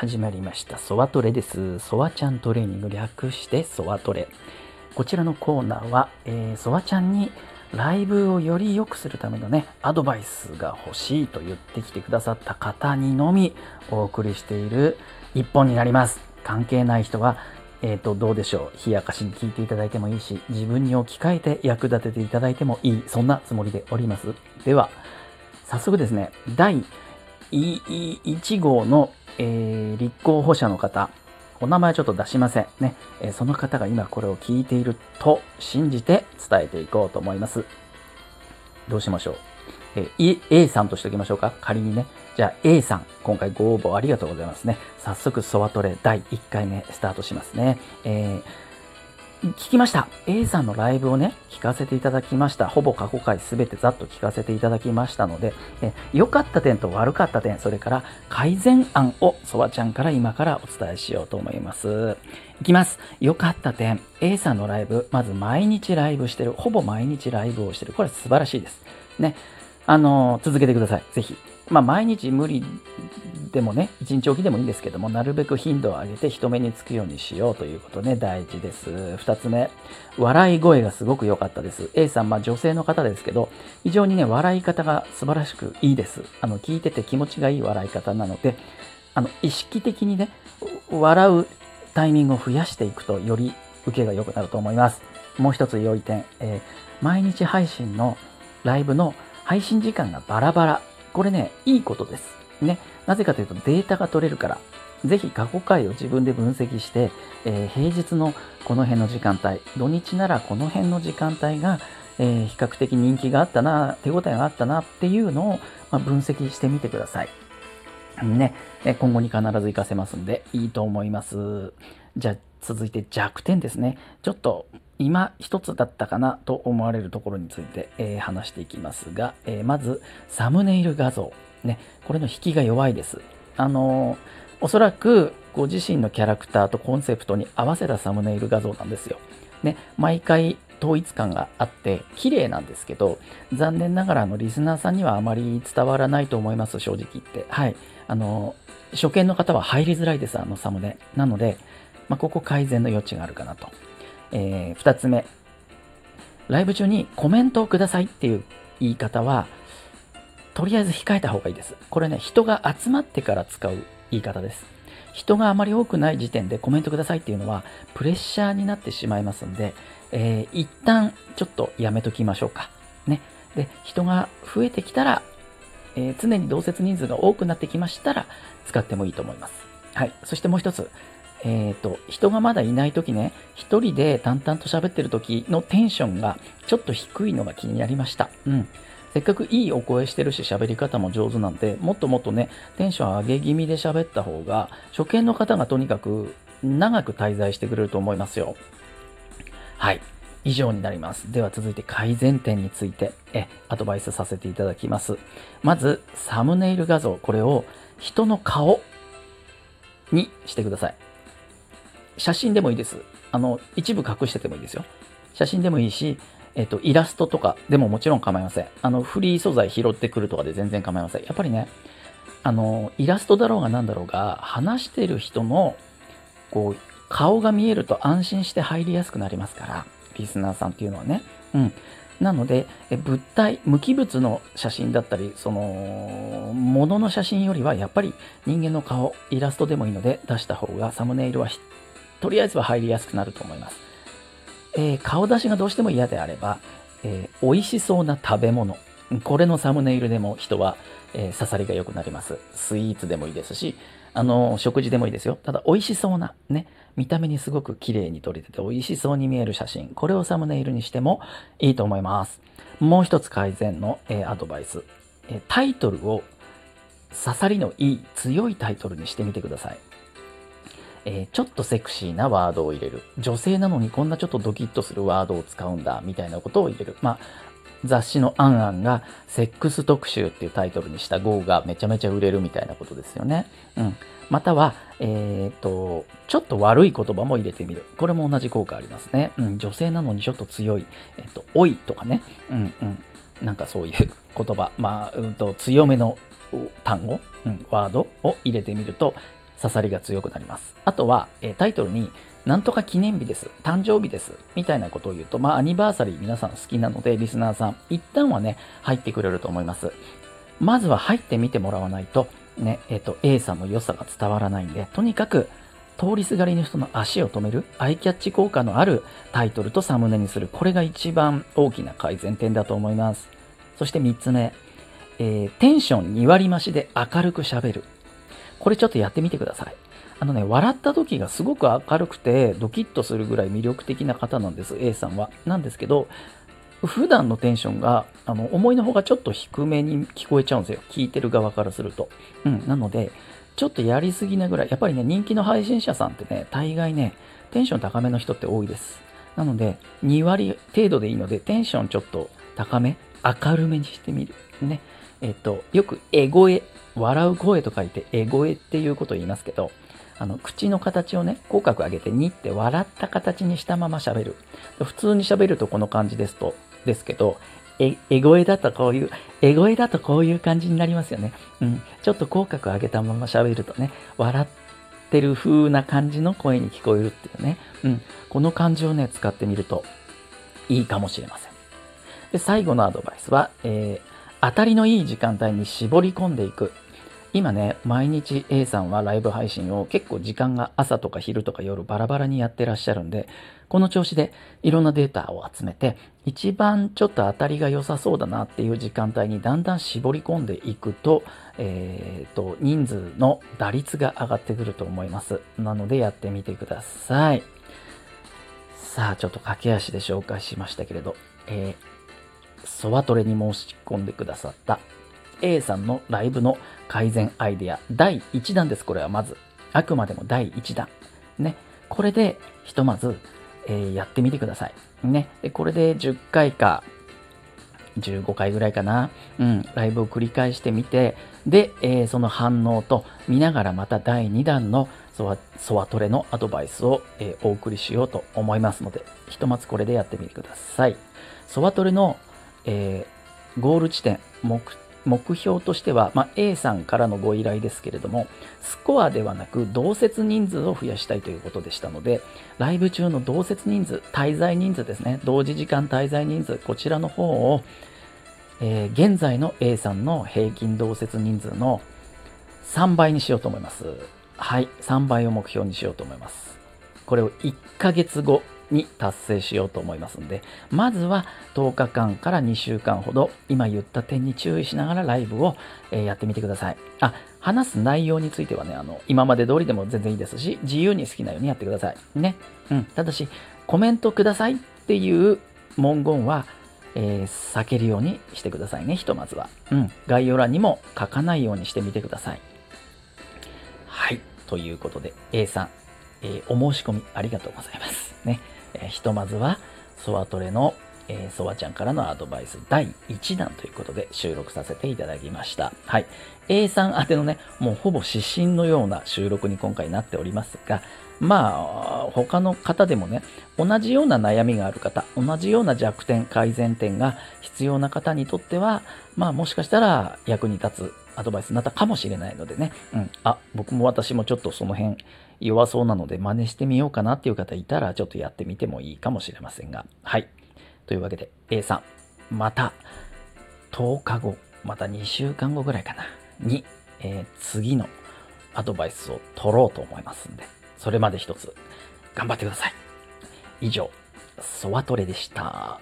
始まりました。ソワトレです。ソワちゃんトレーニング略してソワトレ。こちらのコーナーは、えー、ソワちゃんにライブをより良くするためのねアドバイスが欲しいと言ってきてくださった方にのみお送りしている一本になります。関係ない人はえーと、どうでしょう。冷やかしに聞いていただいてもいいし自分に置き換えて役立てていただいてもいい。そんなつもりでおります。では早速ですね第1号の、えー、立候補者の方お名前ちょっと出しませんね、えー、その方が今これを聞いていると信じて伝えていこうと思います。どうしましょう？えー、A さんとしておきましょうか？仮にね。じゃあ A さん、今回ご応募ありがとうございますね。早速、ソワトレ第1回目スタートしますね。えー、聞きました。A さんのライブをね、聞かせていただきました。ほぼ過去回すべてざっと聞かせていただきましたので、良かった点と悪かった点、それから改善案をソワちゃんから今からお伝えしようと思います。いきます。良かった点、A さんのライブ、まず毎日ライブしてる、ほぼ毎日ライブをしてる。これ素晴らしいです。ね。あのー、続けてください。ぜひ。まあ、毎日無理でもね、1日おきでもいいんですけども、なるべく頻度を上げて人目につくようにしようということね、大事です。2つ目、笑い声がすごく良かったです。A さん、まあ女性の方ですけど、非常にね、笑い方が素晴らしくいいです。あの、聞いてて気持ちがいい笑い方なので、あの、意識的にね、笑うタイミングを増やしていくと、より受けが良くなると思います。もう一つ良い点、えー、毎日配信のライブの配信時間がバラバラこれね、いいことです。ね。なぜかというとデータが取れるから。ぜひ過去回を自分で分析して、えー、平日のこの辺の時間帯、土日ならこの辺の時間帯が、えー、比較的人気があったな、手応えがあったなっていうのを、まあ、分析してみてください。ね、今後に必ず活かせますんで、いいと思います。じゃあ、続いて弱点ですね。ちょっと今一つだったかなと思われるところについて、えー、話していきますが、えー、まずサムネイル画像、ね、これの引きが弱いです。あのー、おそらくご自身のキャラクターとコンセプトに合わせたサムネイル画像なんですよ。ね、毎回統一感があって綺麗なんですけど残念ながらのリスナーさんにはあまり伝わらないと思います正直言って。はい。あの初見の方は入りづらいですあのサムネ。なので、まあ、ここ改善の余地があるかなと。えー、2つ目、ライブ中にコメントをくださいっていう言い方は、とりあえず控えた方がいいです。これね、人が集まってから使う言い方です。人があまり多くない時点でコメントくださいっていうのは、プレッシャーになってしまいますんで、えー、一旦ちょっとやめときましょうか。ね。で、人が増えてきたら、えー、常に同説人数が多くなってきましたら、使ってもいいと思います。はい。そしてもう一つ、えっ、ー、と、人がまだいない時ね、一人で淡々と喋ってる時のテンションがちょっと低いのが気になりました。うん。せっかくいいお声してるし喋り方も上手なんで、もっともっとね、テンション上げ気味で喋った方が、初見の方がとにかく長く滞在してくれると思いますよ。はい。以上になります。では続いて改善点についてえアドバイスさせていただきます。まず、サムネイル画像、これを人の顔にしてください。写真でもいいです。あの、一部隠しててもいいですよ。写真でもいいし、えっと、イラストとかでももちろん構いません。あの、フリー素材拾ってくるとかで全然構いません。やっぱりね、あの、イラストだろうが何だろうが、話してる人の、こう、顔が見えると安心して入りやすくなりますから、リスナーさんっていうのはね。うん。なので、物体、無機物の写真だったり、その、物の写真よりは、やっぱり人間の顔、イラストでもいいので出した方が、サムネイルはとりあえずは入りやすくなると思います。えー、顔出しがどうしても嫌であれば、えー、美味しそうな食べ物。これのサムネイルでも人は、えー、刺さりが良くなります。スイーツでもいいですし、あの、食事でもいいですよ。ただ、美味しそうな、ね、見た目にすごく綺麗に撮れてて美味しそうに見える写真。これをサムネイルにしてもいいと思います。もう一つ改善の、えー、アドバイス、えー。タイトルを刺さりのいい、強いタイトルにしてみてください。えー、ちょっとセクシーなワードを入れる。女性なのにこんなちょっとドキッとするワードを使うんだ、みたいなことを入れる。まあ、雑誌のアンアンがセックス特集っていうタイトルにした号がめちゃめちゃ売れるみたいなことですよね。うん。または、えっ、と、ちょっと悪い言葉も入れてみる。これも同じ効果ありますね。うん。女性なのにちょっと強い。えっ、と、おいとかね。うんうん。なんかそういう言葉。まあ、うんと、強めの単語、うん、ワードを入れてみると、刺さりが強くなります。あとは、えタイトルに、なんとか記念日です、誕生日です、みたいなことを言うと、まあ、アニバーサリー皆さん好きなので、リスナーさん、一旦はね、入ってくれると思います。まずは入ってみてもらわないと、ね、えっ、と、A さんの良さが伝わらないんで、とにかく、通りすがりの人の足を止める、アイキャッチ効果のあるタイトルとサムネにする。これが一番大きな改善点だと思います。そして3つ目、えー、テンション2割増しで明るく喋る。これちょっとやってみてください。あのね、笑った時がすごく明るくてドキッとするぐらい魅力的な方なんです、A さんは。なんですけど、普段のテンションがあの思いのほかちょっと低めに聞こえちゃうんですよ。聞いてる側からすると。うん、なので、ちょっとやりすぎなぐらい、やっぱりね、人気の配信者さんってね、大概ね、テンション高めの人って多いです。なので、2割程度でいいので、テンションちょっと高め、明るめにしてみる。ね。えっと、よく、エ声、笑う声と書いて、エ声っていうことを言いますけど、あの、口の形をね、口角上げて、にって笑った形にしたまま喋る。普通に喋るとこの感じですと、ですけど、え、え声だとこういう、え声だとこういう感じになりますよね。うん。ちょっと口角上げたまま喋るとね、笑ってる風な感じの声に聞こえるっていうね。うん。この感じをね、使ってみるといいかもしれません。で、最後のアドバイスは、えー、当たりのいい時間帯に絞り込んでいく。今ね、毎日 A さんはライブ配信を結構時間が朝とか昼とか夜バラバラにやってらっしゃるんで、この調子でいろんなデータを集めて、一番ちょっと当たりが良さそうだなっていう時間帯にだんだん絞り込んでいくと、えっ、ー、と、人数の打率が上がってくると思います。なのでやってみてください。さあ、ちょっと駆け足で紹介しましたけれど、えー、ソワトレに申し込んでくださった A さんのライブの改善アイデア第1弾です。これはまず。あくまでも第1弾。ね。これでひとまず、えー、やってみてください。ね。で、これで10回か15回ぐらいかな。うん。ライブを繰り返してみて、で、えー、その反応と見ながらまた第2弾のソワソワトレのアドバイスを、えー、お送りしようと思いますので、ひとまずこれでやってみてください。ソワトレの、えー、ゴール地点、目目標としては、まあ、A さんからのご依頼ですけれども、スコアではなく同説人数を増やしたいということでしたので、ライブ中の同説人数、滞在人数ですね、同時時間滞在人数、こちらの方を、えー、現在の A さんの平均同説人数の3倍にしようと思います。はい、3倍を目標にしようと思います。これを1ヶ月後に達成しようと思いますので、まずは10日間から2週間ほど、今言った点に注意しながらライブを、えやってみてください。あ、話す内容についてはね、あの、今まで通りでも全然いいですし、自由に好きなようにやってください。ね。うん。ただし、コメントくださいっていう文言は、えー、避けるようにしてくださいね、ひとまずは。うん。概要欄にも書かないようにしてみてください。はい。ということで、A さん、えー、お申し込みありがとうございます。ね。えー、ひとまずは、ソワトレの、えー、ソワちゃんからのアドバイス第1弾ということで収録させていただきました。はい。A さん宛てのね、もうほぼ指針のような収録に今回なっておりますが、まあ、他の方でもね、同じような悩みがある方、同じような弱点、改善点が必要な方にとっては、まあもしかしたら役に立つアドバイスになったかもしれないのでね、うん、あ、僕も私もちょっとその辺弱そうなので真似してみようかなっていう方いたらちょっとやってみてもいいかもしれませんが。はい。というわけで A さん、また10日後、また2週間後ぐらいかな、に、えー、次のアドバイスを取ろうと思いますんで、それまで一つ頑張ってください。以上、ソワトレでした。